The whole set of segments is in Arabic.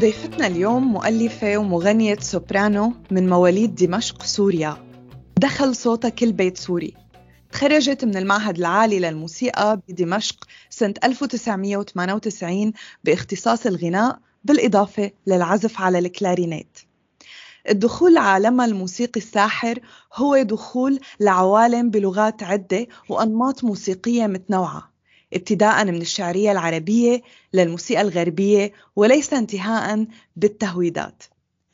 ضيفتنا اليوم مؤلفة ومغنية سوبرانو من مواليد دمشق سوريا. دخل صوتها كل بيت سوري. تخرجت من المعهد العالي للموسيقى بدمشق سنة 1998 باختصاص الغناء بالإضافة للعزف على الكلارينيت. الدخول لعالمها الموسيقي الساحر هو دخول لعوالم بلغات عدة وأنماط موسيقية متنوعة. ابتداء من الشعرية العربية للموسيقى الغربية وليس انتهاء بالتهويدات.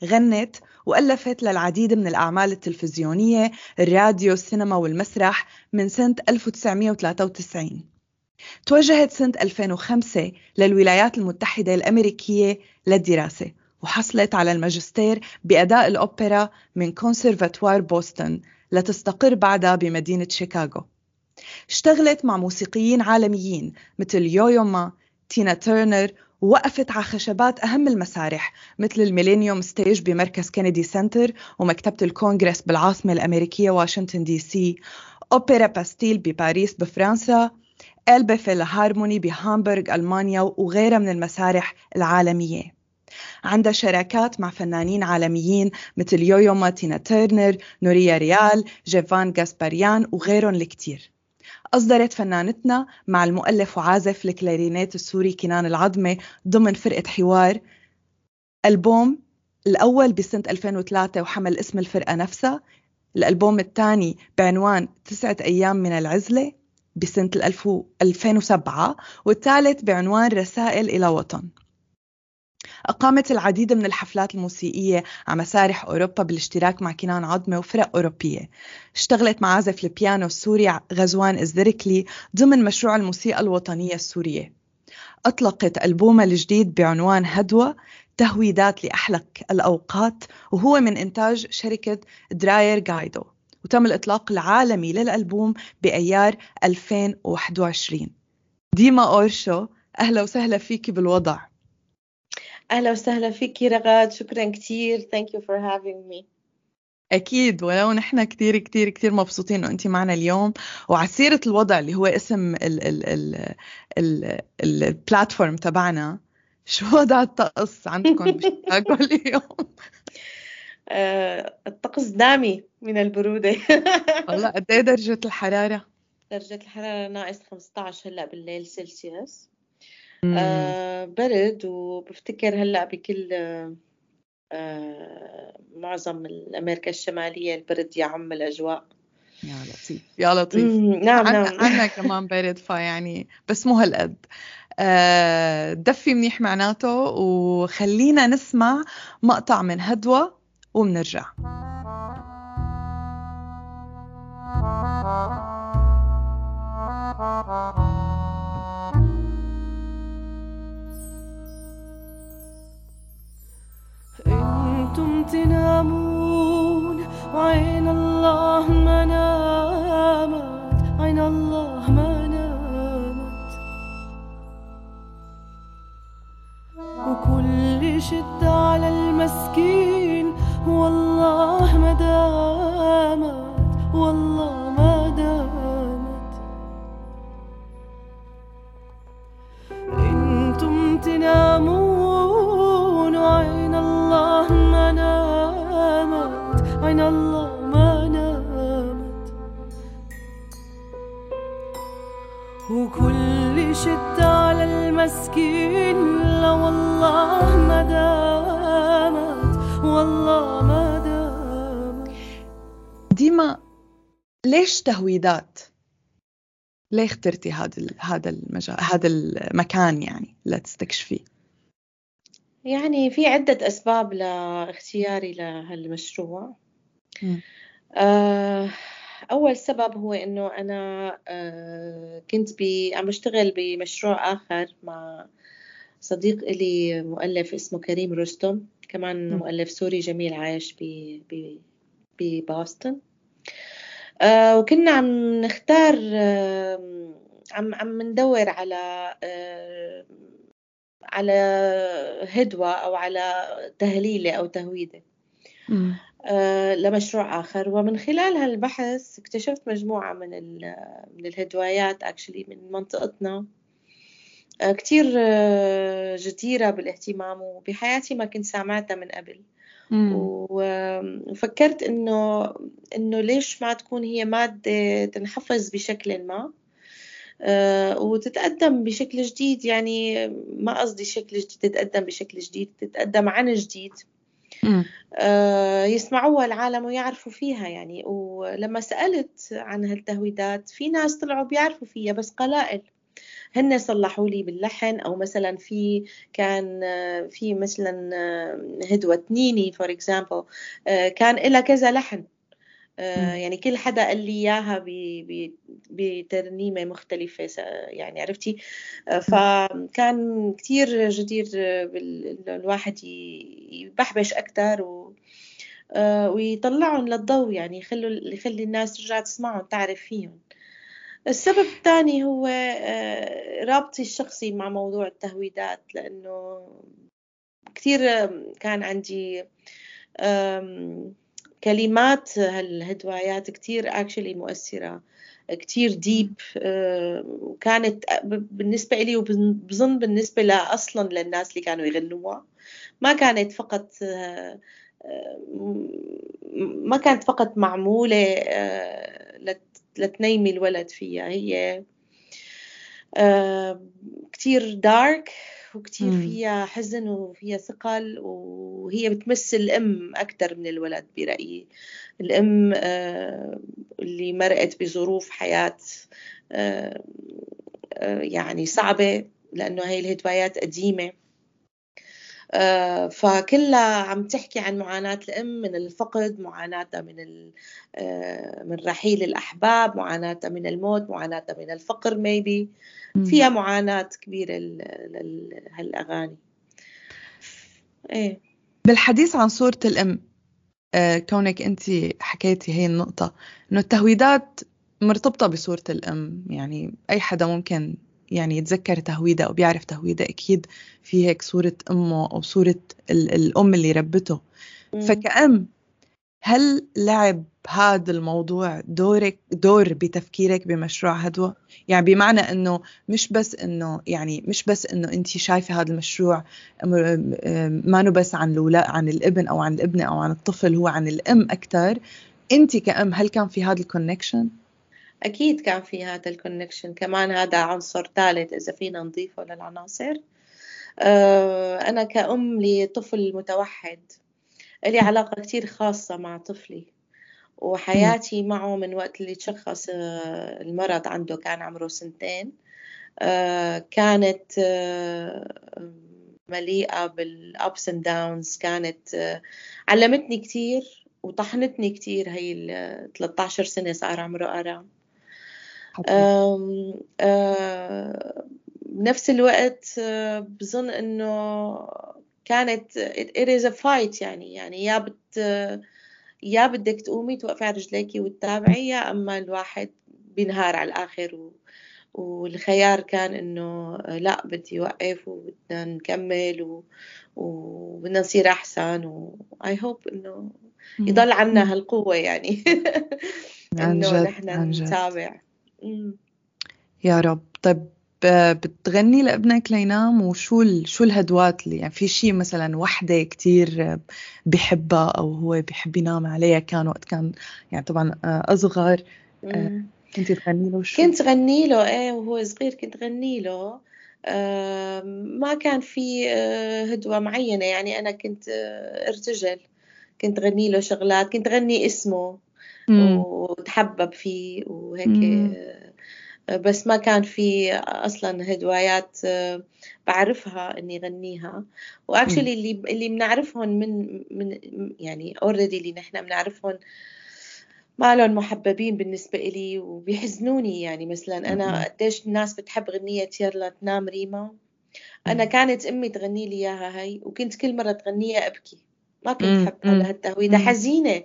غنت وألفت للعديد من الأعمال التلفزيونية الراديو السينما والمسرح من سنة 1993 توجهت سنة 2005 للولايات المتحدة الأمريكية للدراسة وحصلت على الماجستير بأداء الأوبرا من كونسرفاتوار بوسطن لتستقر بعدها بمدينة شيكاغو. اشتغلت مع موسيقيين عالميين مثل يويو ما، تينا تيرنر ووقفت على خشبات أهم المسارح مثل الميلينيوم ستيج بمركز كينيدي سنتر ومكتبة الكونغرس بالعاصمة الأمريكية واشنطن دي سي أوبرا باستيل بباريس بفرنسا إلب فيلهارموني بهامبورغ ألمانيا وغيرها من المسارح العالمية. عندها شراكات مع فنانين عالميين مثل يويو ما، تينا تيرنر، نوريا ريال، جيفان غاسباريان وغيرهم الكتير أصدرت فنانتنا مع المؤلف وعازف الكلارينيت السوري كنان العظمة ضمن فرقة حوار. ألبوم الأول بسنة 2003 وحمل اسم الفرقة نفسها. الألبوم الثاني بعنوان تسعة أيام من العزلة بسنة 2007 والثالث بعنوان رسائل إلى وطن. أقامت العديد من الحفلات الموسيقية على مسارح أوروبا بالاشتراك مع كنان عظمة وفرق أوروبية. اشتغلت مع عازف البيانو السوري غزوان الزركلي ضمن مشروع الموسيقى الوطنية السورية. أطلقت ألبومها الجديد بعنوان هدوة تهويدات لأحلك الأوقات وهو من إنتاج شركة دراير جايدو. وتم الإطلاق العالمي للألبوم بأيار 2021 ديما أورشو أهلا وسهلا فيكي بالوضع. أهلا وسهلا فيكي رغد شكرا كثير thank you for having me. أكيد. ولو نحن كتير كتير كتير مبسوطين إنه أنت معنا اليوم. وعلى سيرة الوضع اللي هو اسم البلاتفورم تبعنا شو وضع الطقس عندكم؟ بشيكاغو اليوم؟ آه، الطقس دامي من البرودة. والله قد إيه درجة الحرارة؟ درجة الحرارة ناقص 15 هلأ بالليل سلسيوس آه برد وبفتكر هلأ بكل آه معظم الأمريكا الشمالية البرد يعم الأجواء. يا لطيف يا لطيف. نعم عنا نعم. عنا كمان برد فيعني بس مو هالقد. آه دفي منيح معناته وخلينا نسمع مقطع من هدوة وبنرجع أنتم تنامون. وعين الله ما نامت عين الله ما نامت. وكل شدة على المسكين والله ما دامت والله وكل شدة على المسكين لا والله ما دامت والله ما دامت ديما ليش تهويدات؟ ليه اخترتي هذا هذا المجال هذا المكان يعني لتستكشفيه؟ يعني في عدة أسباب لاختياري لهالمشروع. آه، أول سبب هو إنه أنا آه، كنت بي عم بشتغل بمشروع آخر مع صديق إلي مؤلف اسمه كريم رستم كمان مم. مؤلف سوري جميل عايش ب ب ببoston آه، وكنا عم نختار آه، عم عم ندور على آه، على هدوة أو على تهليلة أو تهويدة مم. آه، لمشروع آخر. ومن خلال هالبحث اكتشفت مجموعة من من الهدوايات actually من منطقتنا آه، كتير آه، جديرة بالاهتمام وبحياتي ما كنت سامعتها من قبل. مم. وفكرت إنه إنه ليش ما تكون هي مادة تنحفظ بشكل ما وتتقدم بشكل جديد. يعني ما قصدي شكل جديد تتقدم بشكل جديد تتقدم عن جديد. يسمعوها العالم ويعرفوا فيها يعني. ولما سألت عن هالتهويدات في ناس طلعوا بيعرفوا فيها بس قلائل. هن صلحوا لي باللحن أو مثلا في كان آه، في مثلا آه، هدوة نيني for example كان لها كذا لحن. آه،. يعني كل حدا قال لي إياها بترنيمة مختلفة يعني عرفتي؟ آه، فكان كتير جدير آه، الواحد يبحبش أكثر و آه، ويطلعهم للضوء يعني يخلوا يخلي الناس ترجع تسمعهم تعرف فيهم. السبب الثاني هو آه، رابطي الشخصي مع موضوع التهويدات لأنه كثير كان عندي كلمات هالهدوايات كتير actually مؤثرة كتير ديب وكانت بالنسبة لي وبظن بالنسبة لا أصلا للناس اللي كانوا يغنوها. ما كانت فقط آه، آه، ما كانت فقط معمولة آه، لت- لتنيمي الولد فيها. هي آه، كتير دارك وكتير مم. فيها حزن وفيها ثقل وهي بتمثل الأم أكتر من الولد برأيي الأم آه، اللي مرقت بظروف حياة آه، آه، يعني صعبة لأنه هاي الهدوايات قديمة فكلها عم تحكي عن معاناة الأم من الفقد معاناتها من آه، من رحيل الأحباب معاناتها من الموت معاناتها من الفقر maybe. مم. فيها معاناة كبيرة لهالأغاني. إيه. بالحديث عن صورة الأم آه، كونك أنت حكيتي هي النقطة إنه التهويدات مرتبطة بصورة الأم يعني أي حدا ممكن يعني يتذكر تهويدة أو بيعرف تهويدة أكيد في هيك صورة أمه أو صورة ال- الأم اللي ربته. فكأم هل لعب هذا الموضوع دورك دور بتفكيرك بمشروع هدوة؟ يعني بمعنى إنه مش بس إنه يعني مش بس إنه انت شايفة هذا المشروع ما نو بس عن الولاء عن الابن أو عن الابنة أو عن الطفل هو عن الأم أكثر انت كأم هل كان في هذا ال connection؟ أكيد كان في هذا ال connection كمان هذا عنصر ثالث إذا فينا نضيفه للعناصر. آه، أنا كأم لطفل متوحد. لي علاقة كتير خاصة مع طفلي. وحياتي معه من وقت اللي تشخص آه، المرض عنده كان عمره سنتين. آه، كانت مليئة بالأبس اند داونز كانت علمتني كتير وطحنتني كتير. هي ال 13 سنة صار عمره أرام. بنفس الوقت بظن إنه كانت it is a fight يعني يعني يا بت يا بدك تقومي توقفي على رجليكي وتتابعي يا أما الواحد بينهار على الآخر و والخيار كان إنه لا بدي أوقف وبدنا نكمل و... وبدنا نصير أحسن و I hope إنه يضل عنا هالقوة يعني. عن إنه نحن نتابع. يا رب. طيب آه، بتغني لابنك لينام؟ وشو ال- شو الهدوات اللي يعني في شيء مثلا وحدة كتير آه، بحبها أو هو بحب ينام عليها كان وقت كان؟ يعني طبعا آه، أصغر مم. كنت تغني له شو؟ كنت غني له إيه وهو صغير كنت غني له. آه، ما كان في هدوة معينة. يعني أنا كنت إرتجل. كنت غني له شغلات كنت غني اسمه. وتحبب فيه وهيك مم. آه، بس ما كان في أصلا هدوايات آه، بعرفها إني غنيها وأكشلي اللي اللي بنعرفهم من من يعني اوريدي اللي نحن بنعرفهم ما لهم محببين بالنسبة إلي وبيحزنوني يعني مثلا أنا. قديش الناس بتحب غنية يلا تنام ريما أنا. كانت أمي تغني لي إياها هاي وكنت كل مرة تغنيها أبكي ما كنت مم. أحب هلا مم. هالتهويدة مم. حزينة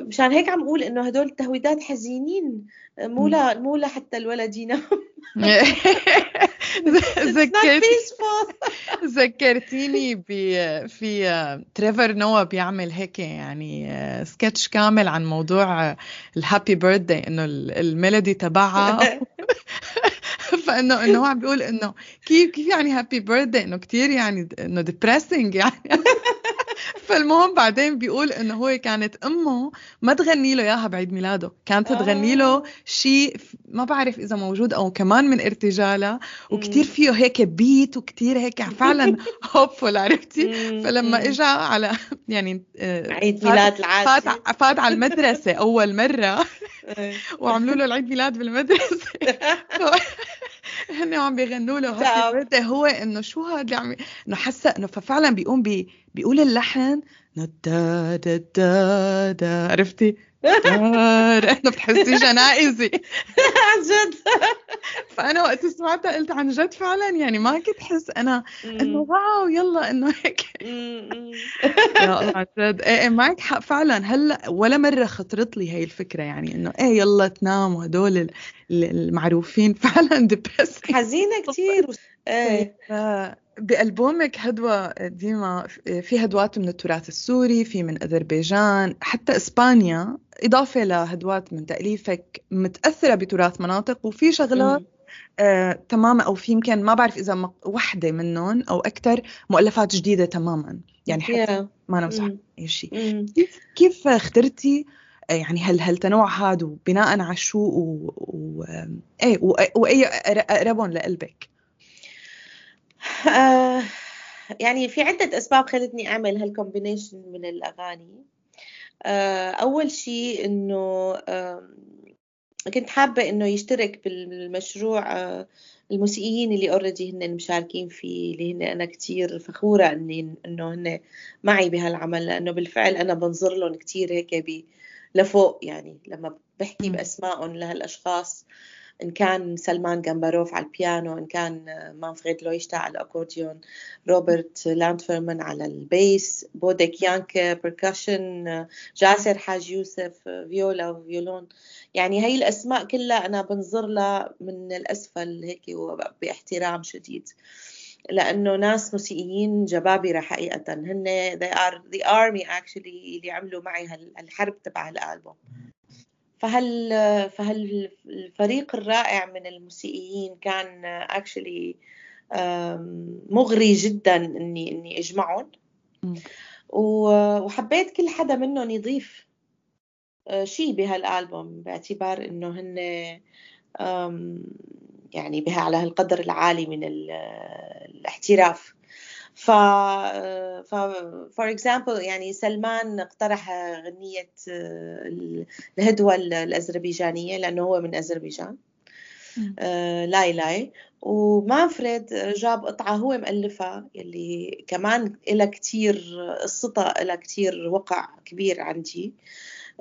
مشان هيك عم أقول إنه هدول التهويدات حزينين. آه، مو. لا مو لحتى الولد ينام ذكرتيني ب في آه، Trevor Noah بيعمل هيك يعني آه، سكتش كامل عن موضوع ال happy birthday إنه ال- ال melody تبعها. فإنه إنه هو عم بيقول إنه كيف كيف يعني happy birthday إنه كثير يعني إنه depressing يعني. فالمهم بعدين بيقول إنه هو كانت أمه ما تغني له إياها بعيد ميلاده. كانت تغني له آه. شيء ما بعرف إذا موجود أو كمان من ارتجالها وكتير فيه هيك beat وكتير هيك فعلا hopeful عرفتي. فلما. اجى على يعني آه، عيد فات- ميلاد فات العاشر فات على المدرسة أول مرة. إيه. وعملوا له العيد ميلاد بالمدرسة. هن عم بيغنوا له هو إنه شو هذا اللي عم إنه حاسة إنه ففعلا بيقوم بي... بيقول اللحن دا دا دا دا. عرفتي؟ انه بتحسي جنائزي عن جد. فأنا وقت سمعتها قلت عن جد فعلا. يعني ما كنت احس أنا إنه wow يلا إنه هيك. عن جد. إيه إيه معك حق فعلا. هلأ ولا مرة خطرت لي هي الفكرة. يعني إنه إيه يلا تناموا هدول ال- ال- المعروفين فعلا depress حزينة كتير. إيه. بألبومك هدوة ديما في هدوات من التراث السوري في من أذربيجان حتى إسبانيا إضافة لهدوات من تأليفك متأثرة بتراث مناطق وفي شغلات آه تماما أو في يمكن ما بعرف إذا مق- وحدة منهم أو أكثر مؤلفات جديدة تماما يعني حتى Yeah. ما أنا مصح. أي شيء. كيف كيف اخترتي آه، يعني هال هالتنوع هذا وبناء على شو و, و... إيه وأي أقربهم لقلبك آه، يعني في عدة أسباب خلتني أعمل هال combination من الأغاني آه، أول شيء إنه كنت حابة إنه يشترك بالمشروع آه، الموسيقيين اللي already هن مشاركين فيه اللي هن أنا كتير فخورة إني إنه هن معي بهالعمل لأنه بالفعل أنا بنظر لهم كتير هيك لفوق يعني لما بحكي مم. بأسمائهم لهالأشخاص إن كان سلمان جامباروف على البيانو إن كان مانفريد لويشتا على الأكورديون روبرت لاندفيرمان على ال bass بودك يانكا percussion جاسر حاج يوسف فيولا وفيولون. يعني هي الأسماء كلها أنا بنظر لها من الأسفل هيك وباحترام شديد. لأنه ناس موسيقيين جبابرة حقيقة هن they are the army actually اللي عملوا معي هال- هالحرب تبع هالألبوم. فهل فهل الفريق الرائع من الموسيقيين كان آم، مغري جدا إني إني أجمعهم؟ وحبيت كل حدا منهم يضيف آه، شيء بهالألبوم باعتبار إنه هن يعني بها على هالقدر العالي من ال- الاحتراف. ف for example يعني سلمان اقترح غنية آه، الهدوة الأذربيجانية لأنه هو من أذربيجان مم. آه، لاي لاي. ومانفريد جاب قطعة هو مؤلفها يلي كمان إلها كتير قصتها إلها كتير وقع كبير عندي.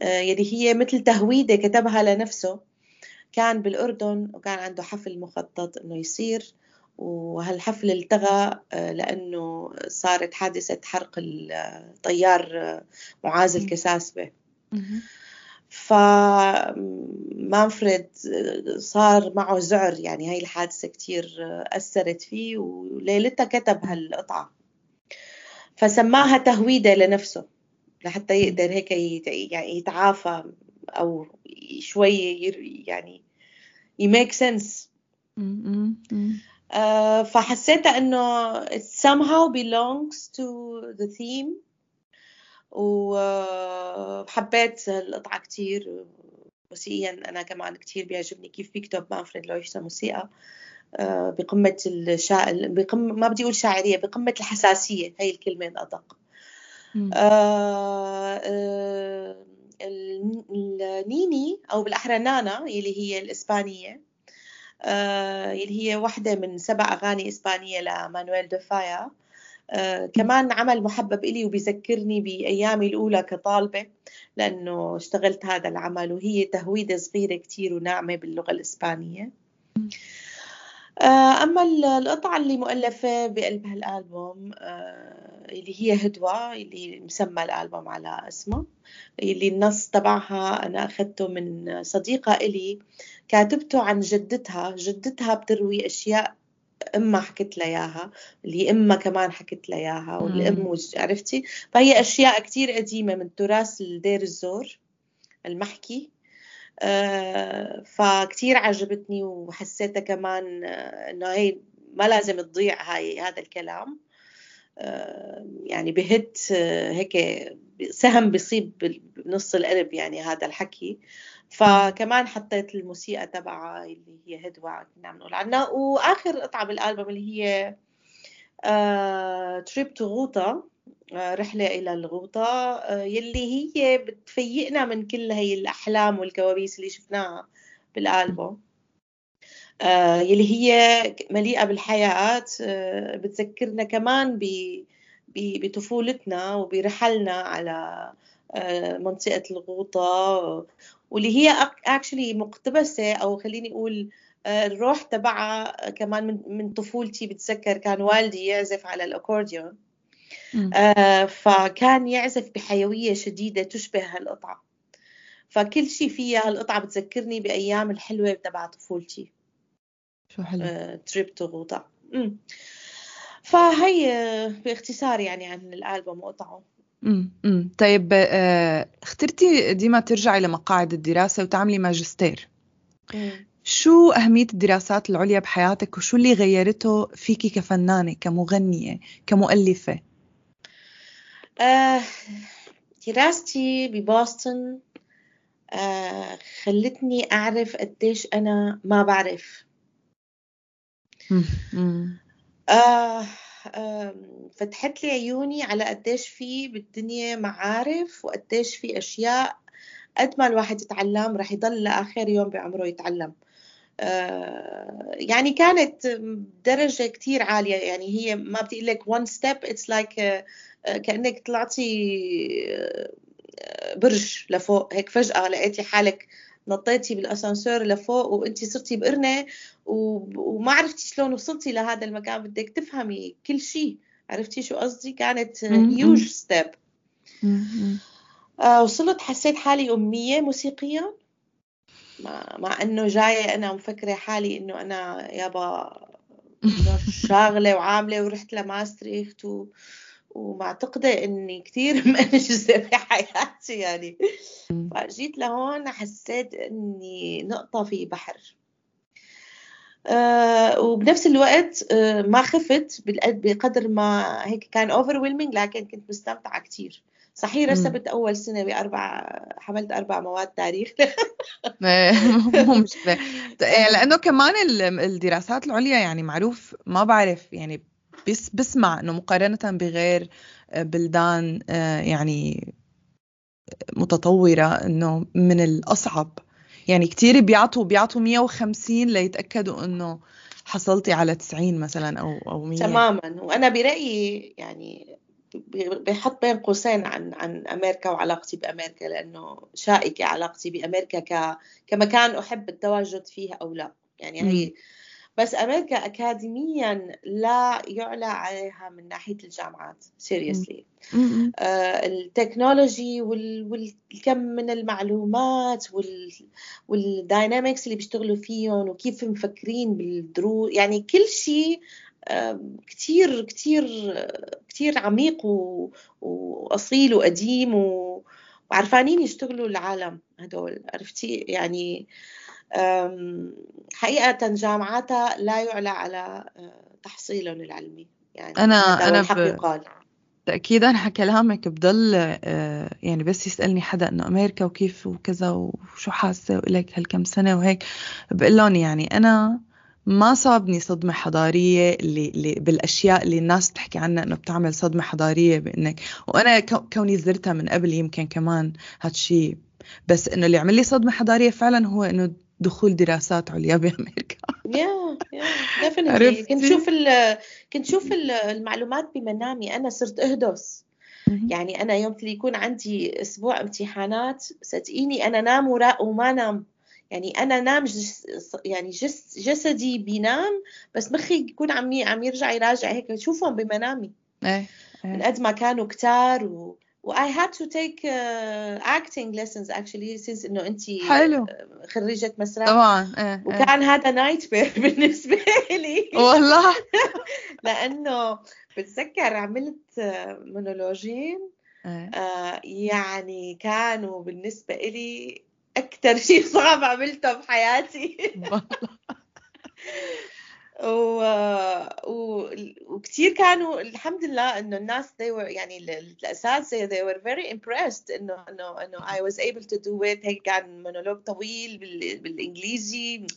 آه، يلي هي مثل تهويدة كتبها لنفسه. كان بالأردن وكان عنده حفل مخطط إنه يصير. وهالحفل التغى آه، لأنه صارت حادثة حرق الطيار آه، معاذ. الكساسبة. فمانفريد صار معه ذعر يعني هاي الحادثة كتير أثرت فيه وليلتها كتب هالقطعة. فسماها تهويدة لنفسه لحتى يقدر هيك يعني يتعافى أو شوي يعني يميك سنس آه، فحسيتها إنه it somehow belongs to the theme. وحبيت القطعة كتير موسيقيا. أنا كمان كتير بيعجبني كيف بيكتب مانفريد لويشتا موسيقى آه، بقمة الشا... بقم... ما بدي أقول شاعرية بقمة الحساسية. هي الكلمة الأدق. آه، آه، ال- النيني أو بالأحرى نانا اللي هي الإسبانية آه، اللي هي واحدة من سبع أغاني إسبانية لمانويل دوفايا آه، كمان عمل محبب إلي وبيذكرني بأيامي الأولى كطالبة لأنه اشتغلت هذا العمل وهي تهويدة صغيرة كتير وناعمة باللغة الإسبانية. آه، أما ال- القطعة اللي مؤلفة بقلب هالألبوم آه، اللي هي هدوة اللي مسمى الألبوم على اسمه اللي النص تبعها أنا أخذته من صديقة إلي كاتبته عن جدتها. جدتها بتروي أشياء أمها حكت لها إياها اللي أمها كمان حكت لها مم. وج- عرفتي؟ فهي أشياء كتير قديمة من تراث الدير الزور المحكي. آه، فكتير عجبتني وحسيتها كمان آه، إنه هي ما لازم تضيع هاي هذا الكلام. آه، يعني بهت هيك سهم بيصيب بنص القلب يعني هذا الحكي. فكمان حطيت الموسيقى تبعها اللي هي هدوة كنا عم نقول عنها. وآخر قطعه بالالبوم اللي هي Trip to غوطة رحلة إلى الغوطة آه، يلي هي بتفيقنا من كل هي الأحلام والكوابيس اللي شفناها بالألبوم. آه، يلي هي مليئة بالحياة آه، بتذكرنا كمان بطفولتنا وبرحلنا على منطقة الغوطة. واللي هي actually مقتبسة أو خليني أقول الروح تبعها كمان من, من طفولتي بتذكر كان والدي يعزف على الأكورديون. آه فكان يعزف بحيوية شديدة تشبه هالقطعة. فكل شيء فيها هالقطعة بتذكرني بأيام الحلوة تبع طفولتي. شو حلو. آه تريب تغوطة فهي باختصار يعني عن الألبوم وقطعه. طيب آه اخترتي ديما ترجعي لمقاعد الدراسة وتعملي ماجستير. شو أهمية الدراسات العليا بحياتك وشو اللي غيرته فيكي كفنانة كمغنية كمؤلفة؟ آه دراستي ببوسطن آه خلتني أعرف قديش أنا ما بعرف. آه فتحت لي عيوني على قديش في بالدنيا معارف وقديش في أشياء قد ما الواحد يتعلم رح يضل لآخر يوم بعمره يتعلم. آه يعني كانت درجة كتير عالية يعني هي ما بتقول لك one step it's like طلعتي آه، برج لفوق هيك فجأة لقيتي حالك نطيتي بالاسانسور لفوق وانت صرتي بقرنة وما عرفتي شلون وصلتي لهذا المكان. بدك تفهمي كل شيء. عرفتي شو قصدي؟ كانت هيوج ستيب آه وصلت حسيت حالي أمية موسيقيا. مع, مع إنه جاية أنا مفكرة حالي إنه أنا يابا شاغلة وعاملة ورحت لماستريخت و... ومعتقدة إني كثير منجزة بحياتي يعني. فجيت لهون حسيت إني نقطة في بحر. أه وبنفس الوقت أه ما خفت بقدر ما هيك كان overwhelming لكن كنت مستمتعة كثير صحيح رسبت أول سنة باربع حملت أربع مواد تاريخ. إيه، مو مشكلة. إيه، لأنه كمان الدراسات العليا يعني معروف ما بعرف يعني بس بسمع إنه مقارنة بغير آه، بلدان آه، يعني متطورة إنه من الأصعب. يعني كتير بيعطوا بيعطوا 150 ليتأكدوا إنه حصلتي على 90 مثلا أو أو 100 تماما. وأنا برأيي يعني بحط بين قوسين عن عن أمريكا وعلاقتي بأمريكا لأنه شائكة علاقتي بأمريكا ك كمكان أحب التواجد فيه أو لا. يعني هي بس أمريكا اكاديميا لا يعلى عليها من ناحية الجامعات seriously آه ال technology والكم من المعلومات وال dynamics اللي بيشتغلوا فيهم وكيف مفكرين بالدروس يعني كل شيء آه كتير كتير كتير عميق وأصيل وقديم وعرفانين يشتغلوا العالم هدول عرفتي؟ يعني حقيقة جامعاتها لا يعلى على آه، تحصيلهم العلمي. يعني أنا أنا الحق يقال. تأكيدا كلامك بضل آه، يعني بس يسألني حدا إنه أمريكا وكيف وكذا وشو حاسة وإلك هالكم سنة وهيك. بقول لهم يعني أنا ما صابني صدمة حضارية اللي, اللي بالأشياء اللي الناس بتحكي عنها إنه بتعمل صدمة حضارية بإنك. وأنا كوني زرتها من قبل يمكن كمان هالشي بس إنه اللي عمل لي صدمة حضارية فعلا هو إنه دخول دراسات عليا بأمريكا. يا يا كنت شوف كنت شوف المعلومات بمنامي. أنا صرت أهدس. يعني أنا يوم اللي يكون عندي أسبوع امتحانات صدقيني أنا نام وما نام. يعني أنا نام جس يعني جس جسدي بينام بس مخي يكون عم عم يرجع يراجع هيك. اشوفهم بمنامي. إيه. من قد ما كانوا كتار و I had to take uh, acting lessons actually since إنه انت حلو خريجة مسرح طبعا إيه, إيه. وكان. هذا nightmare بالنسبة لي والله لأنه بتذكر عملت مونولوجين إيه. آه يعني كانوا بالنسبة لي أكثر شيء صعب عملته بحياتي و... و... وكثير كانوا الحمد لله إنه الناس they were يعني الأساتذة they were very impressed انه انه إنه I was able to do it هيك كان مونولوج طويل بال... بالإنجليزي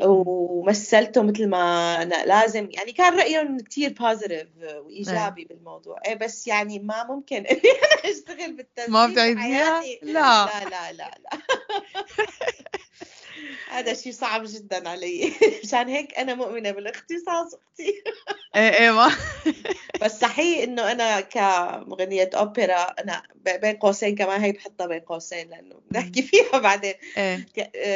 ومثلته مثل ما أنا لازم يعني كان رأيهم كثير positive وإيجابي أه. بالموضوع إيه بس يعني ما ممكن اني أنا أشتغل بالتمثيل ما بتعيديها؟ لا لا لا لا, لا. هذا شيء صعب جدا علي. عشان هيك أنا مؤمنة بالاختصاص أختي. إيه إيه ما. بس صحيح إنه أنا كمغنية أوبرا أنا بين قوسين كمان هي بحطها بين قوسين لأنه بنحكي فيها بعدين. إيه.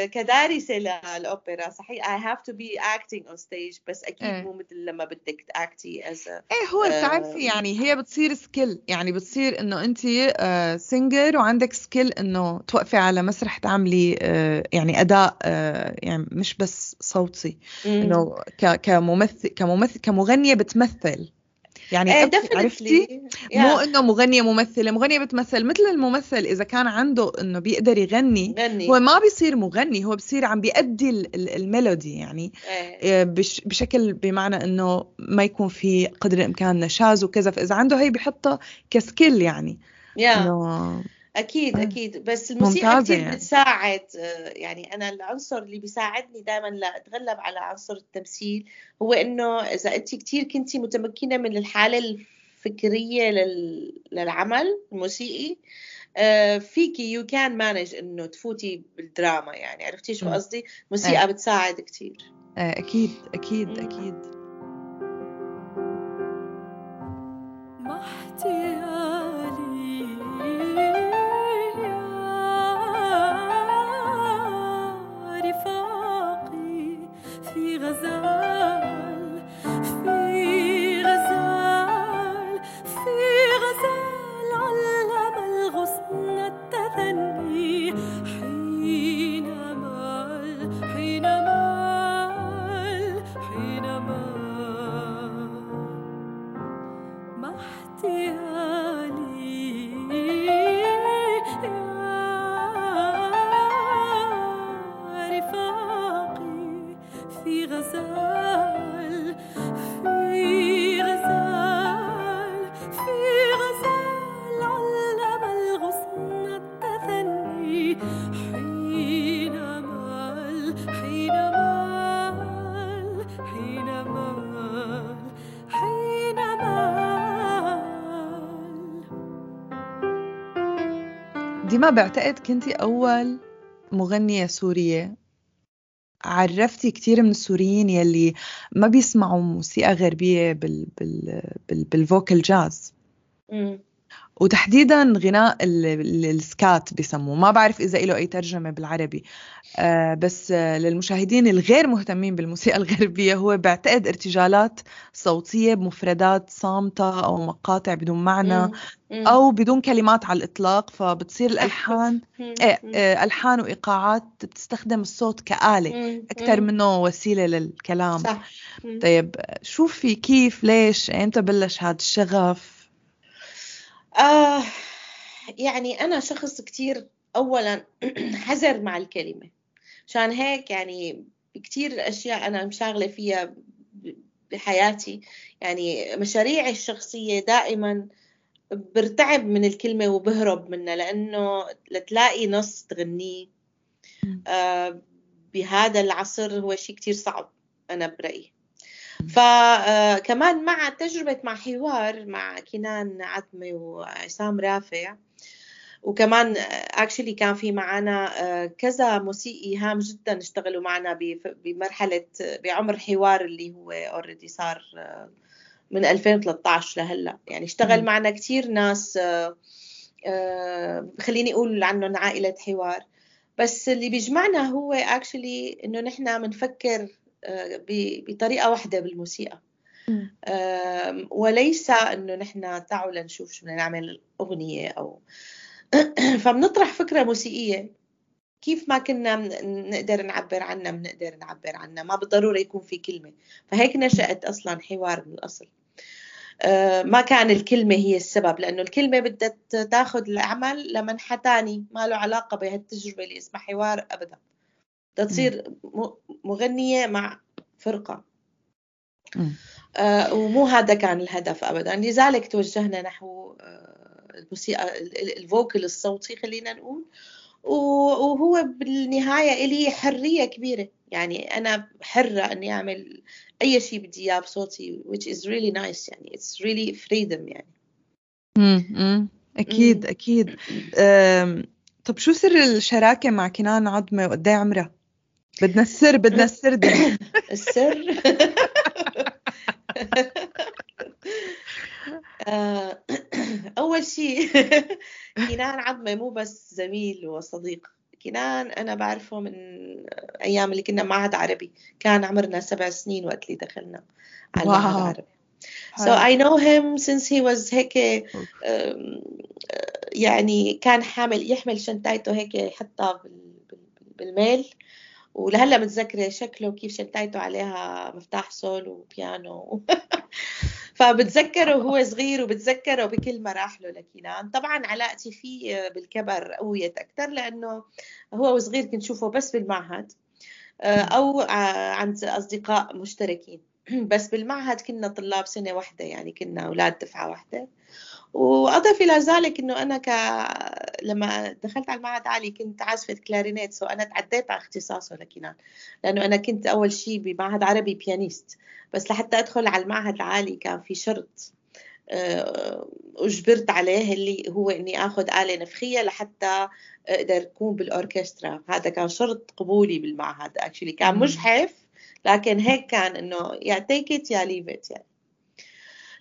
كدارسة للأوبرا صحيح I have to be acting on stage بس أكيد إيه. مو مثل لما بدك تاكتي as إيه هو بتعرفي uh, يعني هي بتصير skill يعني بتصير إنه أنت singer وعندك skill إنه توقفي على مسرح تعملي يعني أداء يعني مش بس صوتي إنه كممثل كممثل كمغنية بتمثل يعني إيه عرفتي yeah. مو إنه مغنية ممثلة مغنية بتمثل مثل الممثل إذا كان عنده إنه بيقدر يغني غني. هو ما بيصير مغني هو بيصير عم بيأدي ال melody يعني إيه. بشكل بمعنى إنه ما يكون في قدر الإمكان نشاز وكذا فإذا عنده هي بيحطها ك skill يعني yeah. أكيد آه. أكيد. بس الموسيقى كثير يعني. بتساعد آه، يعني أنا العنصر اللي بيساعدني دائما لاتغلب على عنصر التمثيل هو إنه إذا أنت كثير كنتي متمكنة من الحالة الفكرية للعمل الموسيقي آه، فيكي you can manage إنه تفوتي بالدراما يعني. عرفتي شو قصدي؟ الموسيقى بتساعد كثير أكيد أكيد أكيد. ديما بعتقد كنتي أول مغنية سورية. عرفتي كثير من السوريين يلي ما بيسمعوا موسيقى غربية بال بال بال بالفوكال جاز وتحديدا غناء السكات بسموه. ما بعرف إذا له أي ترجمة بالعربي. آه بس آه للمشاهدين الغير مهتمين بالموسيقى الغربية هو بعتقد ارتجالات صوتية بمفردات صامتة أو مقاطع بدون معنى أو بدون كلمات على الإطلاق. فبتصير الألحان إيه آه ألحان وإيقاعات بتستخدم الصوت كآلة. أكثر منه وسيلة للكلام. صح. طيب شوفي كيف ليش؟ إمتى بلش هذا الشغف؟ آه يعني أنا شخص كتير أولا حذر مع الكلمة. عشان هيك يعني كتير أشياء أنا مشاغلة فيها بحياتي. يعني مشاريعي الشخصية دائما برتعب من الكلمة وبهرب منها لأنه لتلاقي نص تغنيه. آه بهذا العصر هو شيء كتير صعب أنا برأيي. فكمان مع تجربة مع حوار مع كنان عتمة وعصام رافع وكمان اكشلي كان في معنا آه، كذا موسيقي هام جدا اشتغلوا معنا بمرحلة بعمر حوار اللي هو already صار آه، من 2013 لهلأ. يعني اشتغل معنا كثير ناس آه، خليني أقول عنهم عائلة حوار. بس اللي بيجمعنا هو actually إنه نحن بنفكر بطريقة واحدة بالموسيقى. وليس إنه نحن تعوا لنشوف شو بدنا نعمل أغنية أو فبنطرح فكرة موسيقية. كيف ما كنا نقدر نعبر عنها بنقدر نعبر عنها. ما بالضرورة يكون في كلمة. فهيك نشأت أصلا حوار من الأصل. آه، ما كان الكلمة هي السبب لأنه الكلمة بدها تاخذ العمل لمنحى تاني. ما له علاقة بهالتجربة اللي اسمها حوار أبدا. تصير مغنية مع فرقة. آه ومو هذا كان الهدف أبدا. لذلك توجهنا نحو آه الموسيقى الفوكل الصوتي خلينا نقول. وهو بالنهاية إلي حرية كبيرة. يعني أنا حرة إني أعمل أي شيء بدي إياه بصوتي which is really nice. يعني it's really freedom يعني. امم أكيد أكيد. طب شو سر الشراكة مع كنان عظمة وقد إيه عمرها؟ بدنا السر بدنا السر. السر. آه، أول شيء كنان عظمة مو بس زميل وصديق. كنان أنا بعرفه من أيام اللي كنا معهد عربي. كان عمرنا سبع سنين وقت اللي دخلنا على المعهد العربي So I know him since he was هيك يعني كان حامل يحمل شنطايته هيك يحطها بالميل. ولهلا متذكرة شكله كيف شنطايته عليها مفتاح سول وبيانو. فبتذكره وهو صغير وبتذكره بكل مراحله لكنان طبعا علاقتي فيه بالكبر قويت أكثر لأنه هو وصغير كنت شوفه بس بالمعهد آه، أو عند أصدقاء مشتركين. بس بالمعهد كنا طلاب سنة واحدة يعني كنا أولاد دفعة واحدة. واضف إلى ذلك إنه أنا ك لما دخلت على المعهد العالي كنت عازفة كلارينيت so أنا تعديت على اختصاصه لكينان لأنه أنا كنت أول شيء بمعهد عربي pianist بس لحتى أدخل على المعهد العالي كان في شرط آه، أجبرت عليه اللي هو إني آخذ آلة نفخية لحتى أقدر أكون بالأوركسترا. هذا كان شرط قبولي بالمعهد actually كان مجحف لكن هيك كان إنه يا take it يا leave it يعني.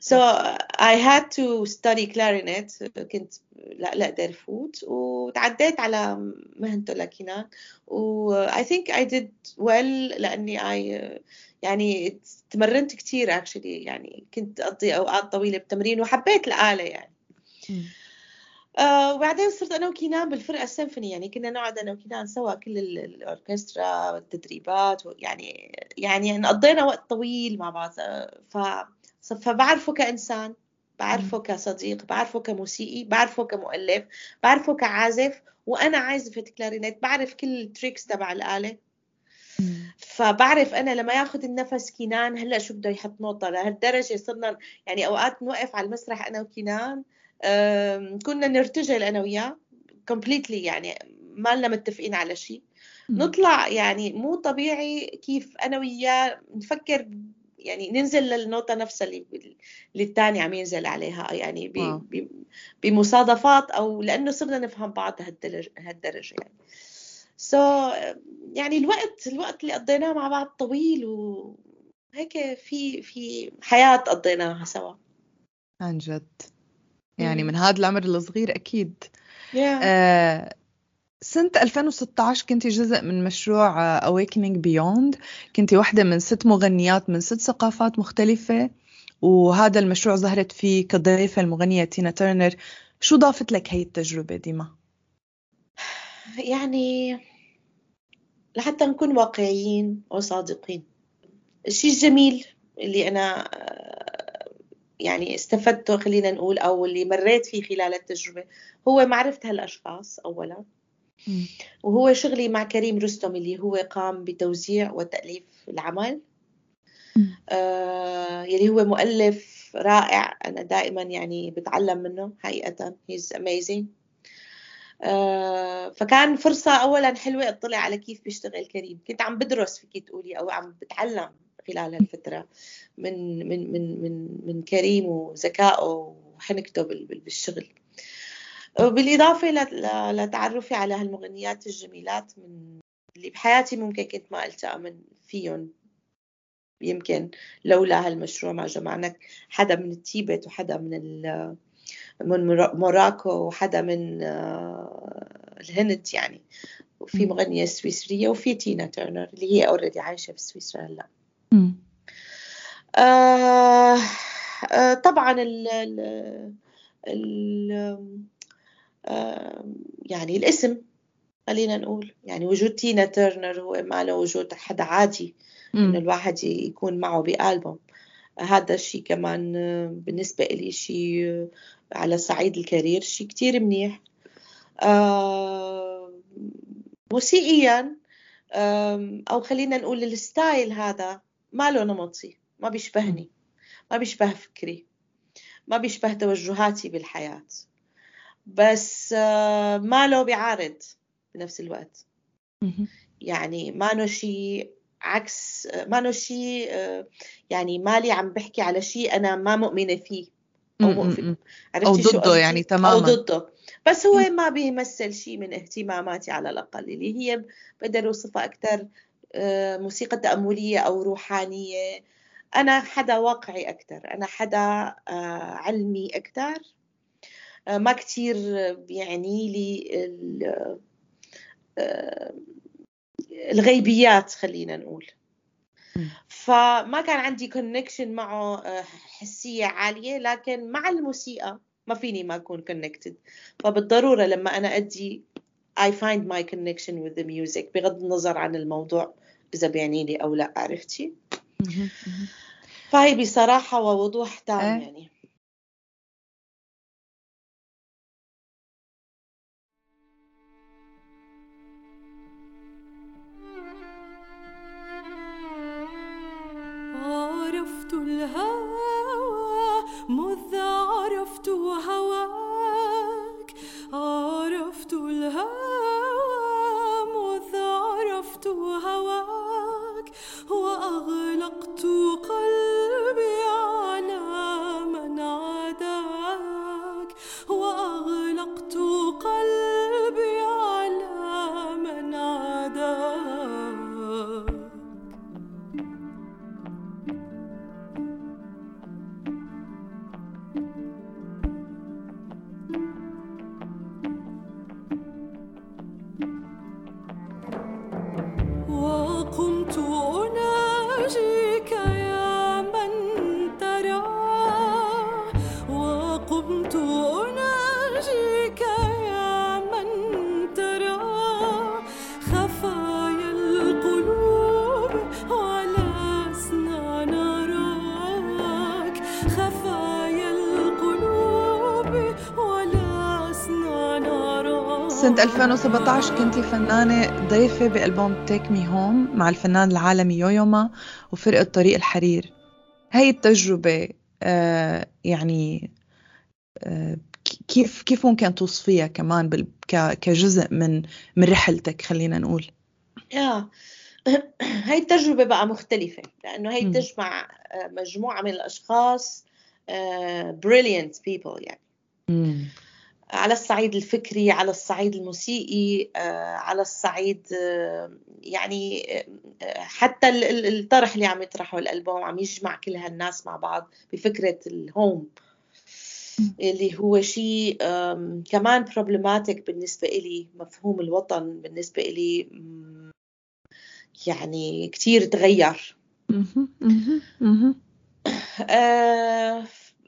So I had to study clarinet كنت لا لا أقدر افوت وتعديت على مهنته لكينان و I think I did well لأني I يعني تمرنت كثير actually يعني كنت أقضي أوقات طويلة بتمرين وحبيت الآلة يعني. آه وبعدين صرت أنا وكينان بالفرقة السيمفوني يعني كنا نقعد أنا وكينان سوا كل الأوركسترا والتدريبات يعني يعني قضينا وقت طويل مع بعض ف فبعرفه كإنسان بعرفه كصديق بعرفه كموسيقي بعرفه كمؤلف بعرفه كعازف وأنا عازفة كلارينيت بعرف كل ال tricks تبع الآلة. فبعرف أنا لما ياخذ النفس كينان هلأ شو بده يحط نوطه لهالدرجة صرنا يعني أوقات نوقف على المسرح أنا وكينان كنا نرتجل أنا وياه completely يعني ما لنا متفقين على شيء نطلع يعني مو طبيعي كيف أنا وياه نفكر يعني ننزل للنوتة نفسها اللي اللي الثاني عم ينزل عليها يعني بمصادفات أو لأنه صرنا نفهم بعض هالدرجة يعني. so so, يعني الوقت الوقت اللي قضيناه مع بعض طويل وهيك في في حياة قضيناها سوا. عن جد. يعني من هذا العمر الصغير أكيد. Yeah. آه سنة 2016 كنت جزء من مشروع Awakening Beyond. كنت واحدة من ست مغنيات من ست ثقافات مختلفة. وهذا المشروع ظهرت فيه كضيفة المغنية تينا ترنر شو ضافت لك هي التجربة ديما؟ يعني لحتى نكون واقعيين وصادقين. الشيء الجميل اللي أنا يعني استفدته خلينا نقول أو اللي مريت فيه خلال التجربة هو معرفة هالأشخاص أولا. وهو شغلي مع كريم رستم اللي هو قام بتوزيع وتأليف العمل. آه يلي هو مؤلف رائع أنا دائما يعني بتعلم منه حقيقة he's amazing. آه فكان فرصة أولا حلوة أطلع على كيف بيشتغل كريم. كنت عم بدرس فيك تقولي أو عم بتعلم خلال هالفترة من من من من من كريم وذكائه وحنكته بالشغل. وبالإضافة لتعرفي على هالمغنيات الجميلات من اللي بحياتي ممكن كنت ما التقى من فيهم. يمكن لولا هالمشروع ما جمعنا حدا من التيبت وحدا من من موراكو وحدا من آه، الهند يعني. وفي مغنية سويسرية وفي تينا تيرنر اللي هي already عايشة في سويسرا هلا آه آه طبعا ال ال ال يعني الاسم خلينا نقول. يعني وجود تينا تيرنر هو ما له وجود حدا عادي إنه الواحد يكون معه بألبوم. هذا الشيء كمان بالنسبة إلي شيء على صعيد ال career شيء كتير منيح. آه، موسيقيا أو خلينا نقول الستايل هذا ما له نمطي ما بيشبهني ما بيشبه فكري ما بيشبه توجهاتي بالحياة. بس ما له بيعارض بنفس الوقت. يعني ما له شيء عكس ما له شيء يعني مالي عم بحكي على شيء أنا ما مؤمنة فيه أو أو ضده يعني تماما. أو ضده. بس هو ما بيمثل شيء من اهتماماتي على الأقل. اللي هي بقدر أوصفها أكثر آه، موسيقى تأملية أو روحانية. أنا حدا واقعي أكثر أنا حدا آه، علمي أكثر آه، ما كثير يعني لي الغيبيات خلينا نقول. فما كان عندي كونكشن معه آه، حسية عالية لكن مع الموسيقى ما فيني ما أكون connected. فبالضرورة لما أنا أدي I find my connection with the music بغض النظر عن الموضوع إذا بيعني لي أو لا عرفتي؟ فهي بصراحة ووضوح تام إيه. يعني الهوى مذ عرفت هواك. عرفت الهوى مذ عرفت هواك. وأغلقت قلبي سنة 2017 كنتي فنانة ضيفة بألبوم تيك مي هوم مع الفنان العالمي يويوما وفرقة طريق الحرير. هاي التجربة آه يعني آه كيف كيف ممكن توصفيها كمان كجزء من من رحلتك خلينا نقول؟ يا هاي التجربة بقى مختلفة لأنه هي تجمع آه، مجموعة من الأشخاص brilliant people يعني. على الصعيد الفكري على الصعيد الموسيقي آه، على الصعيد آه، يعني آه، حتى الطرح اللي عم يطرحه الألبوم عم يجمع كل هالناس مع بعض بفكرة ال home. اللي هو شيء كمان problematic بالنسبة إلي مفهوم الوطن بالنسبة إلي يعني كتير تغير.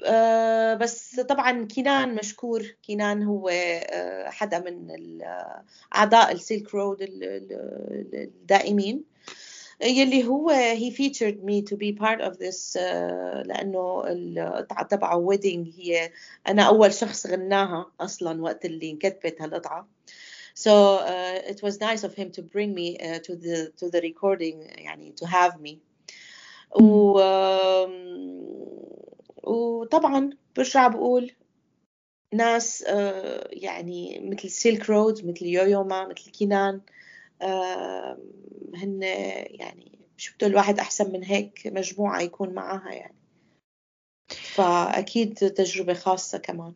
آه، بس طبعا كينان مشكور. كينان هو آه، حدا من أعضاء السيلك رود الدائمين. يلي هو he featured me to be part of this لأنه القطعة تبعه wedding هي أنا أول شخص غناها أصلا وقت اللي انكتبت هالقطعة. So uh, it was nice of him to bring me uh, to the to the recording يعني to have me. و وطبعا برجع بقول ناس آه، يعني مثل سيلك رود مثل يويوما مثل كينان هن يعني شو بده الواحد أحسن من هيك مجموعة يكون معاها يعني. فأكيد تجربة خاصة كمان.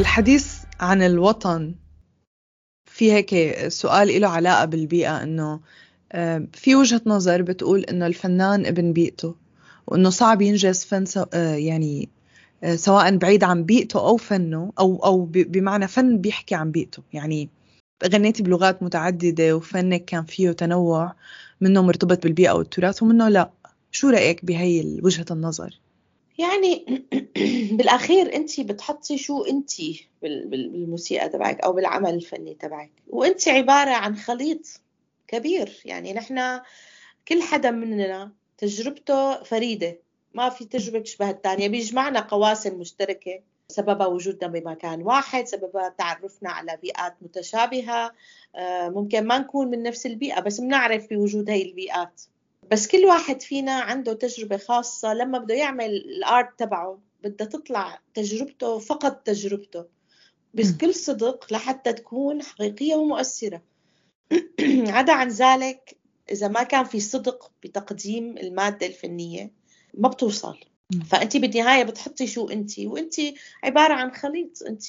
بالحديث عن الوطن في هيك سؤال له علاقة بالبيئة إنه في وجهة نظر بتقول إنه الفنان ابن بيئته وإنه صعب ينجز فن آه، يعني آه، سواء بعيد عن بيئته أو فنه أو أو بمعنى فن بيحكي عن بيئته يعني غنيتي بلغات متعددة وفنك كان فيه تنوع منه مرتبط بالبيئة والتراث ومنه لا شو رأيك بهي وجهة النظر؟ يعني بالأخير انت بتحطي شو انت بالموسيقى تبعك أو بالعمل الفني تبعك. وانت عبارة عن خليط كبير. يعني نحن كل حدا مننا تجربته فريدة. ما في تجربة بتشبه الثانية. بيجمعنا قواسم مشتركة. سببها وجودنا بمكان واحد. سببها تعرفنا على بيئات متشابهة. آه، ممكن ما نكون من نفس البيئة بس بنعرف بوجود هاي البيئات. بس كل واحد فينا عنده تجربة خاصة. لما بده يعمل الآرت تبعه بدها تطلع تجربته فقط تجربته. بكل صدق لحتى تكون حقيقية ومؤثرة. عدا عن ذلك إذا ما كان في صدق بتقديم المادة الفنية ما بتوصل. فانت بالنهاية بتحطي شو انت. وانت عبارة عن خليط. انت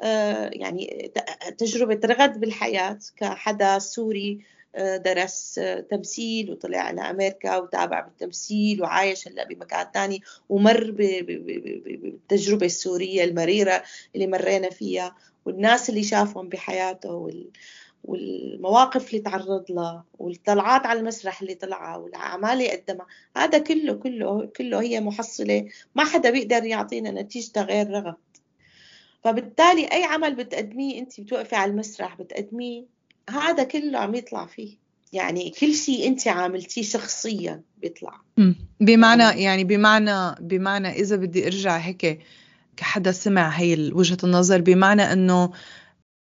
آه يعني تجربة رغد بالحياة كحدا سوري. درس تمثيل وطلع على أمريكا وتابع بالتمثيل وعايش هلأ بمكان ثاني ومر بالتجربة السورية المريرة اللي مرينا فيها والناس اللي شافهم بحياته وال والمواقف اللي تعرض لها والطلعات على المسرح اللي طلعها والأعمال اللي قدمها. هذا كله كله كله هي محصلة ما حدا بيقدر يعطينا نتيجته غير رغد فبالتالي أي عمل بتقدميه أنت بتوقفي على المسرح بتقدميه هذا كله عم يطلع فيه. يعني كل شيء انت عاملتيه شخصيا بيطلع. بمعنى يعني بمعنى بمعنى إذا بدي أرجع هيك كحدا سمع هي وجهة النظر بمعنى إنه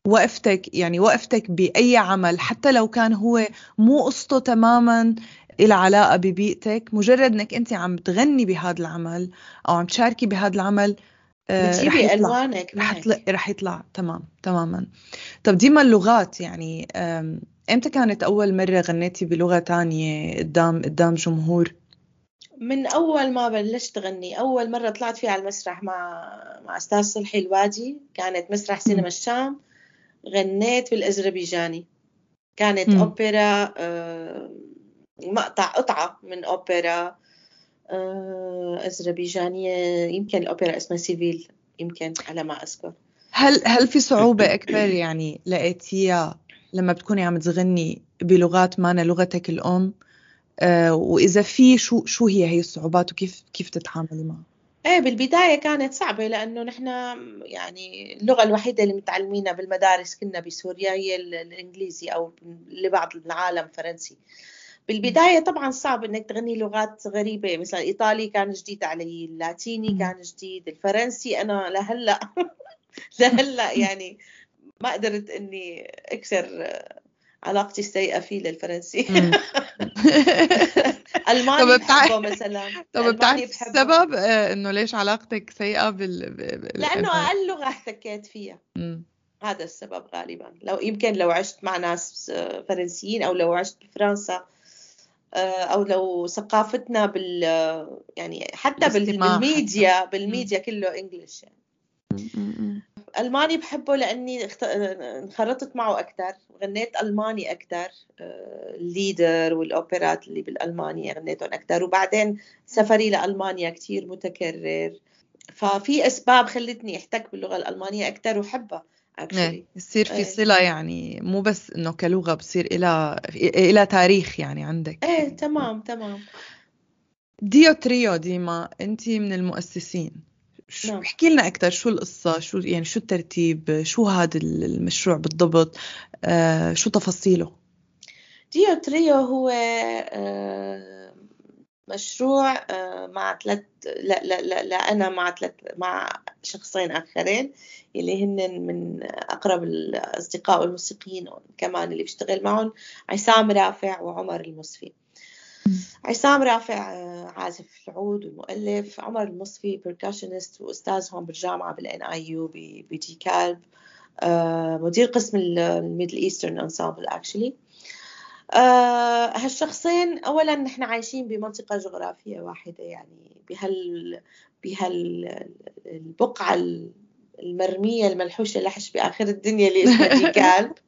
وقفتك يعني وقفتك بأي عمل حتى لو كان هو مو قصته تماما إلى علاقة ببيئتك مجرد إنك أنت عم تغني بهذا العمل أو عم تشاركي بهذا العمل بتجيبي ألوانك رح يطلع رح يطلع. تمام تماما. طب ديما اللغات يعني إمتى كانت أول مرة غنيتي بلغة تانية قدام قدام جمهور؟ من أول ما بلشت غني أول مرة طلعت فيها على المسرح مع مع أستاذ صلحي الوادي. كانت مسرح سينما الشام. غنيت بالاذربيجاني كانت م. أوبرا مقطع قطعة من أوبرا. أذربيجانية يمكن الأوبرا اسمها سيفيل يمكن على ما أذكر. هل هل في صعوبة أكبر يعني لقيتيها لما بتكوني عم تغني بلغات ما لغتك الأم؟ آه وإذا في شو شو هي هي الصعوبات وكيف كيف تتعاملي معها؟ إيه بالبداية كانت صعبة لأنه نحن يعني اللغة الوحيدة اللي متعلمينها بالمدارس كنا بسوريا هي الإنجليزي أو لبعض العالم فرنسي. بالبداية طبعا صعب إنك تغني لغات غريبة مثلا الايطالي كان جديد علي اللاتيني كان جديد الفرنسي أنا لهلأ لهلأ يعني ما قدرت إني أكسر علاقتي السيئة فيه للفرنسي. ألماني بحبه مثلا طب بتعرفي السبب آه، إنه ليش علاقتك سيئة بال, لأنه أقل لغة احتكيت فيها. هذا السبب غالبا. لو يمكن لو عشت مع ناس آه، فرنسيين أو لو عشت بفرنسا أو لو ثقافتنا بال يعني حتى بال media بال media كله English يعني. ألماني بحبه لأني انخرطت معه أكثر غنيت ألماني أكثر ال Lieder آه، والأوبرات اللي بالالماني غنيتهم أكثر وبعدين سفري لألمانيا كثير متكرر. ففي أسباب خلتني أحتك باللغة الألمانية أكثر وحبها. إيه يصير في إيه. صلة يعني مو بس إنه كلغة بصير إلى إلى تاريخ يعني عندك. إيه تمام تمام. Duo Trio ديما أنت من المؤسسين. شو نعم. احكي لنا أكثر شو القصة؟ شو يعني شو الترتيب؟ شو هذا المشروع بالضبط؟ آه شو تفاصيله؟ Duo Trio هو آه مشروع آه مع ثلاث لا لا لا, لا أنا مع ثلاث مع شخصين آخرين اللي هن من أقرب الأصدقاء والموسيقيين كمان اللي بشتغل معهم عصام رافع وعمر المصفي. عصام رافع آه، عازف العود ومؤلف عمر المصفي percussionist وأستاذ هون بالجامعة بال NAU ب Decal ب مدير قسم الميدل ايسترن انسامبل اكشلي هالشخصين اولا نحن عايشين بمنطقة جغرافية واحدة يعني بهال بهالبقعه المرمية الملحوشة اللي حش بآخر الدنيا اللي اسمها كلب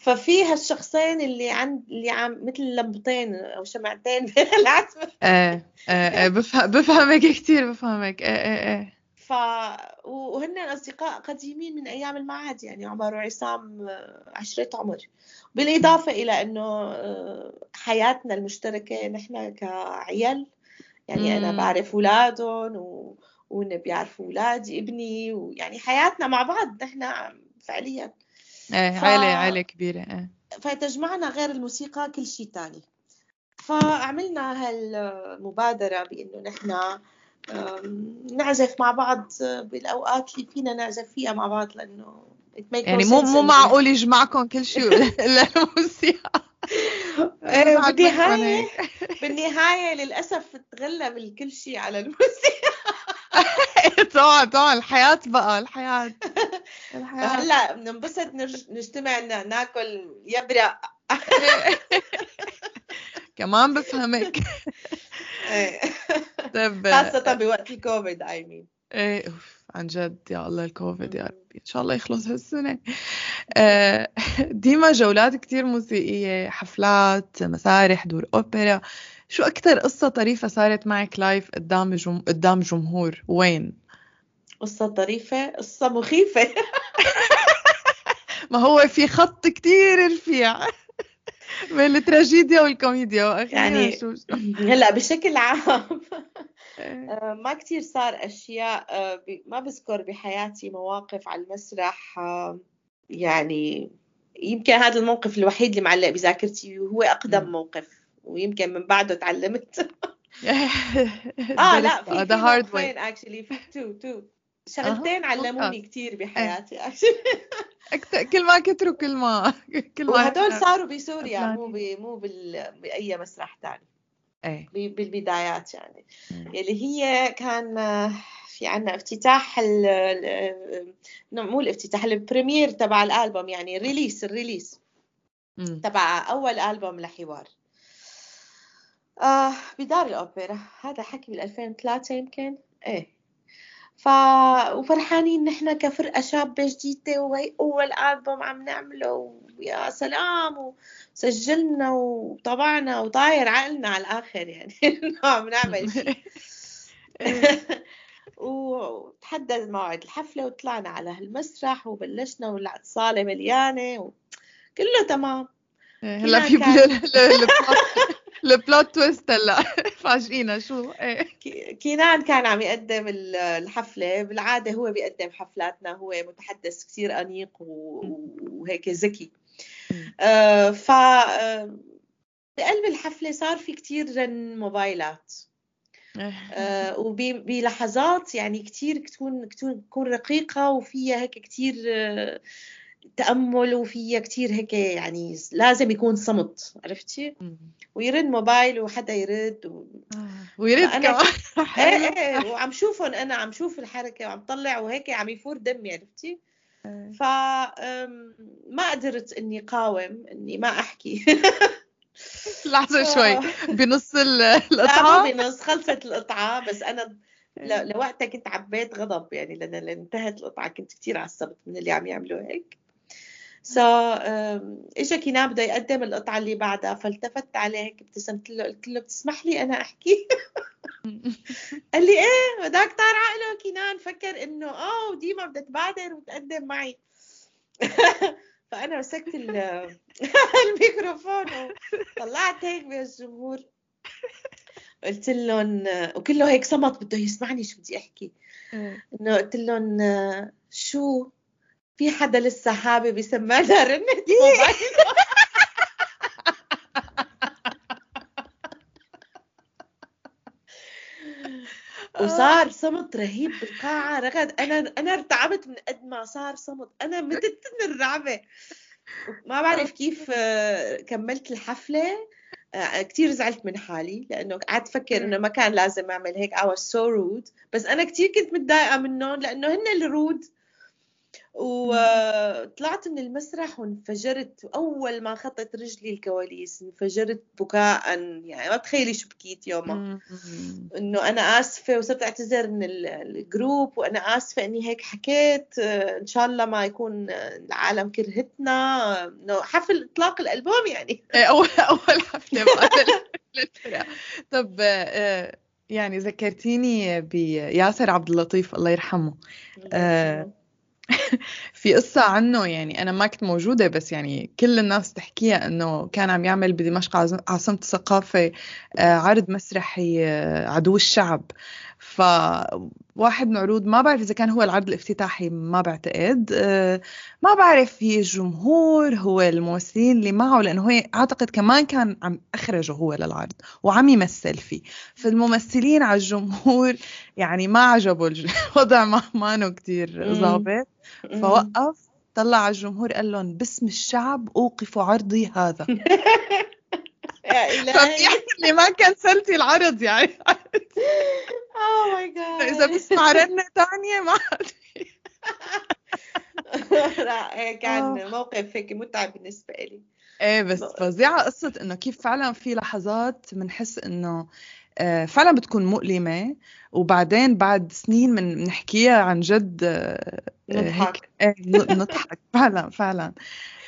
ففي هالشخصين اللي عند اللي عم مثل لمبتين أو شمعتين بالعتمة إيه إيه بفهم بفهمك كثير بفهمك. إيه إيه إيه ف وهن أصدقاء قديمين من أيام المعهد يعني عمر وعصام آه، عشرة عمر. بالإضافة إلى إنه آه، حياتنا المشتركة نحن كعيال يعني أنا. بعرف أولادهم و... وهن بيعرفوا اولادي ابني ويعني حياتنا مع بعض نحن فعليا. إيه ف- عيلة عيلة كبيرة إيه. فتجمعنا غير الموسيقى كل شيء تاني. فعملنا هالمبادرة بإنه نحن نعزف مع بعض بالأوقات اللي فينا نعزف فيها مع بعض no يعني مو مو معقول يجمعكم كل شيء إيه، بعد بالنهاية بالنهاية للأسف تغلب الكل شيء على الموسيقى. طبعا طبعا الحياة بقى الحياة. الحياة هلا بننبسط نج- نجتمع نا- ناكل يبرق. كمان بفهمك. إيه. طيب خاصة بوقت الكوفيد I mean. إيه أوف عن جد يا الله الكوفيد يا ربي. إن شاء الله يخلص هالسنة. آه، ديما جولات كتير موسيقية حفلات مسارح دور أوبرا. شو أكتر قصة طريفة صارت معك لايف قدام جم... قدام جمهور؟ وين؟ قصة طريفة قصة مخيفة. ما هو في خط كتير رفيع. بين التراجيديا والكوميديا يعني هلا بشكل عام. آه، ما كتير صار أشياء آه، ما بذكر بحياتي مواقف على المسرح آه، يعني يمكن هذا الموقف الوحيد اللي معلق بذاكرتي وهو أقدم مم. موقف ويمكن من بعده تعلمت آه لا the hard way actually في تو تو شغلتين علموني ممتاز. كتير بحياتي. كل ما كتروا كل ما كل ما وهدول صاروا بسوريا. مو ب... مو بال... بأي مسرح تاني. إيه. بالبدايات يعني. اللي هي كان في عنا افتتاح ال... مو الافتتاح ال premiere تبع الألبوم يعني ال release ال release. تبع أول ألبوم لحوار. آه بدار الأوبرا. هذا حكي بال 2003 يمكن. إيه. ف وفرحانين نحن كفرقة شابة جديدة وهي أول ألبوم عم نعمله ويا سلام وسجلنا وطبعنا وطاير عقلنا على الآخر يعني إنه عم نعمل شيء وتحدد موعد الحفلة وطلعنا على هالمسرح وبلشنا والصالة مليانة وكله تمام. إيه، هلا في البلوت تويست هلا. فاجئينا شو؟ إيه. كي- كينان كان عم يقدم ال- الحفلة بالعادة هو بيقدم حفلاتنا هو متحدث كثير أنيق وهيك ذكي. آه، ف آه، بقلب الحفلة صار في كتير رن موبايلات. آه، وب- بلحظات يعني كتير تكون تكون تكون رقيقة وفيها هيك كتير آه، تأمل وفيها كتير هيك يعني لازم يكون صمت عرفتي. ويرن موبايل وحدا يرد و... آه، ويرد كمان. إيه. إيه وعم شوفهم أنا عم شوف الحركة وعم طلع وهيك عم يفور دمي عرفتي؟ إيه. ف ما قدرت إني قاوم إني ما أحكي. لحظة ف- شوي. بنص ال- لا القطعة؟ مو بنص خلصت القطعة بس أنا ل- لوقتها كنت عبيت غضب يعني لأن انتهت القطعة كنت كثير عصبت من اللي عم يعملوا هيك. سو اجى كينان بده يقدم القطعة اللي بعدها فالتفت عليه هيك ابتسمت له قلت له بتسمح لي أنا أحكي؟ قال لي إيه بدك طار عقله كينان فكر إنه آه ديما بدها تبادر وتقدم معي. فأنا مسكت ال- الميكروفون وطلعت هيك بالجمهور قلت لهم وكله هيك صمت بده يسمعني شو بدي أحكي. إيه. إنه قلت لهم شو في حدا لسه حابب يسمعنا رنة موبايل. وصار صمت رهيب بالقاعة. رغد أنا أنا ارتعبت من قد ما صار صمت. أنا متت من الرعبة. ما بعرف كيف آه، كملت الحفلة. آه، كتير زعلت من حالي لأنه قعدت أفكر إنه ما كان لازم أعمل هيك. I was so rude. بس أنا كتير كنت متضايقة منهم لأنه هن الرود. وطلعت من المسرح وانفجرت أول ما خطت رجلي الكواليس انفجرت بكاء. يعني ما تخيلي شو بكيت يومها. إنه أنا آسفة وصرت أعتذر من الجروب وأنا آسفة إني هيك حكيت. إن شاء الله ما يكون العالم كرهتنا. إنه حفل إطلاق الألبوم يعني. إيه، اول أول حفلة طب آه، يعني ذكرتيني بياسر عبد اللطيف الله يرحمه. آه في قصة عنه يعني أنا ما كنت موجودة بس يعني كل الناس تحكيها إنه كان عم يعمل بدمشق عاصمة الثقافة آه، عرض مسرحي آه، عدو الشعب. فواحد من عروض ما بعرف إذا كان هو العرض الافتتاحي ما بعتقد. آه، ما بعرف هي الجمهور هو الممثلين اللي معه لأنه هو أعتقد كمان كان عم أخرجه هو للعرض وعم يمثل فيه. فالممثلين على الجمهور يعني ما عجبوا الوضع ما مانو كثير ظابط. فوقف طلع على الجمهور قال لهم باسم الشعب اوقف عرضي هذا. يا إلهي. اللي ما كنسلتي العرض يعني. oh my God إذا بسمع رنه ثانية ما لا كان موقف هيك متعب بالنسبة لي. إيه بس فظيعة قصة إنه كيف فعلا في لحظات بنحس إنه آه، فعلا بتكون مؤلمة وبعدين بعد سنين من بنحكيها عن جد آه، نضحك. إيه نضحك. فعلا فعلا. آه،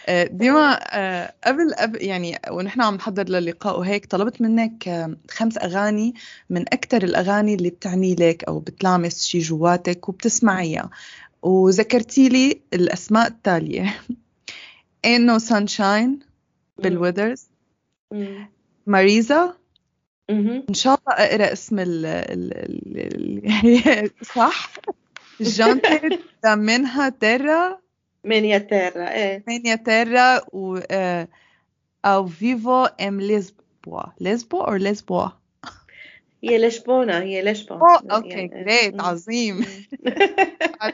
ديما آه، قبل قبل يعني ونحن عم نحضر للقاء وهيك طلبت منك آه، خمس أغاني من أكثر الأغاني اللي بتعني لك أو بتلامس شي جواتك وبتسمعيها. وذكرتي لي الأسماء التالية. Ain't No Sunshine Bill Withers ماريزا إن شاء الله أقرأ اسم ال ال صح؟ Gente minha terra Terra, é. Minha Terra o, uh, ao vivo em Lisboa. Lisboa ou Lisboa؟ هي لشبونة هي لشبونة okay great عظيم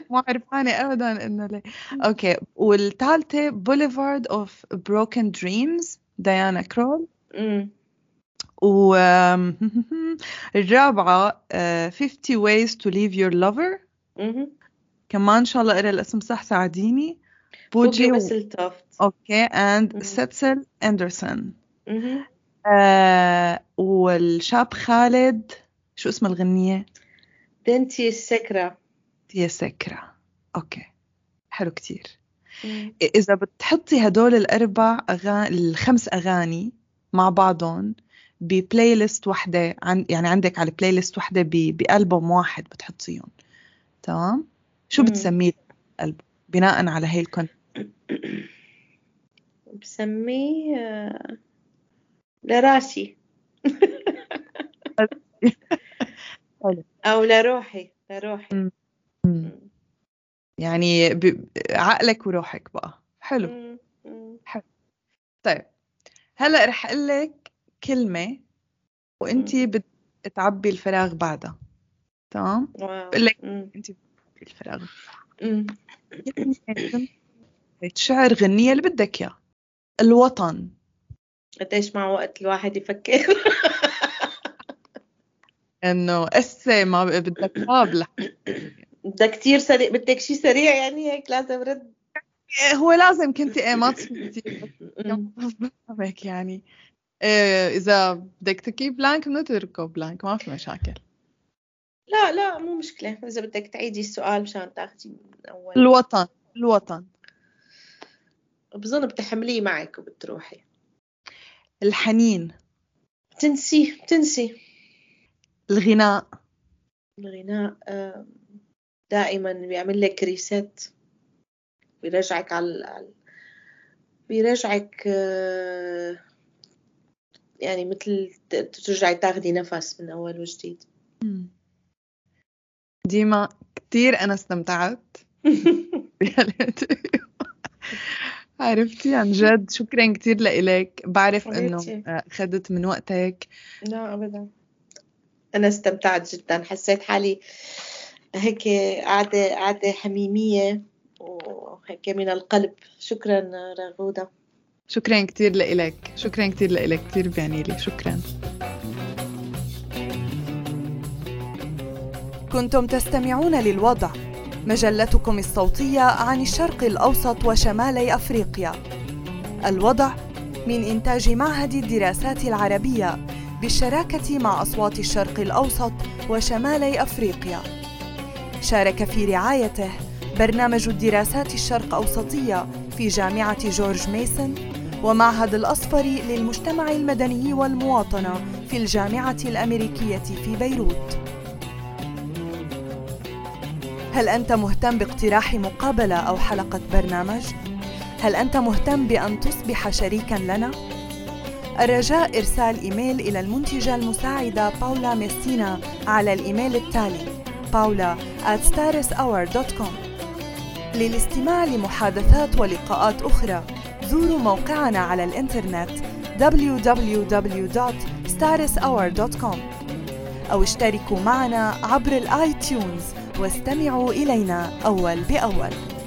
ما عرفانة ابدا انه ليه okay والثالثة Boulevard of Broken Dreams Diana Krall والرابعة 50 ways to leave your lover. كمان إن شاء الله اقرا الأسم صح ساعديني. Bugge Wesseltoft okay and Sidsel Endresen والشاب خالد شو اسم الغنية؟ داتني السكرة دي السكرة okay حلو كتير. إذا بتحطي هدول الأربع أغاني الخمس أغاني مع بعضهم ب playlist وحدة عن يعني عندك على playlist وحدة بألبوم واحد بتحطيهم. تمام؟ شو بتسميه الألبوم بناء على هي ال content بسميه آه، لراسي. أو لروحي لروحي. يعني عقلك وروحك بقى. حلو. حلو. طيب هلأ رح أقول لك كلمه وانت بتعبي الفراغ بعدها. تمام؟ بقول لك انت الفراغ. شعر غنية اللي بدك اياه الوطن. قديش مع وقت الواحد يفكر. إنه اسي ما بدك قابلة بدك كثير سريع بدك شيء سريع يعني هيك لازم رد. هو لازم كنت إيه ما هيك يعني. إيه إذا بدك ت keep blank بنتركه blank ما في مشاكل. لا لا مو مشكلة. إذا بدك تعيدي السؤال مشان تاخذي من أول. الوطن الوطن. بظن بتحمليه معك وبتروحي. الحنين. تنسي تنسي. الغناء. الغناء دائما بيعمل لك ريست بيرجعك على بيرجعك آه، يعني مثل ترجعي تاخدي نفس من أول وجديد. ديما كتير أنا استمتعت. عرفتي عن جد شكرا كتير لإلك. بعرف إنه أخذت من وقتك. لا ابدا. أنا استمتعت جدا. حسيت حالي هيك قاعدة قاعدة حميمية وهيك من القلب. شكرا رغودة. شكرا كتير لإلك. شكرا كتير لإلك. كتير بيعني لي. شكرا. كنتم تستمعون للوضع. مجلتكم الصوتية عن الشرق الأوسط وشمالي أفريقيا. الوضع من إنتاج معهد الدراسات العربية بالشراكة مع أصوات الشرق الأوسط وشمالي أفريقيا. شارك في رعايته برنامج الدراسات الشرق أوسطية في جامعة جورج ميسون ومعهد الأصفر للمجتمع المدني والمواطنة في الجامعة الأمريكية في بيروت. هل أنت مهتم باقتراح مقابلة أو حلقة برنامج؟ هل أنت مهتم بأن تصبح شريكا لنا؟ الرجاء إرسال إيميل إلى المنتجة المساعدة باولا ميستينا على الإيميل التالي paula at للاستماع لمحادثات ولقاءات أخرى زوروا موقعنا على الإنترنت www.statushour.com أو اشتركوا معنا عبر الآي تيونز واستمعوا إلينا أول بأول.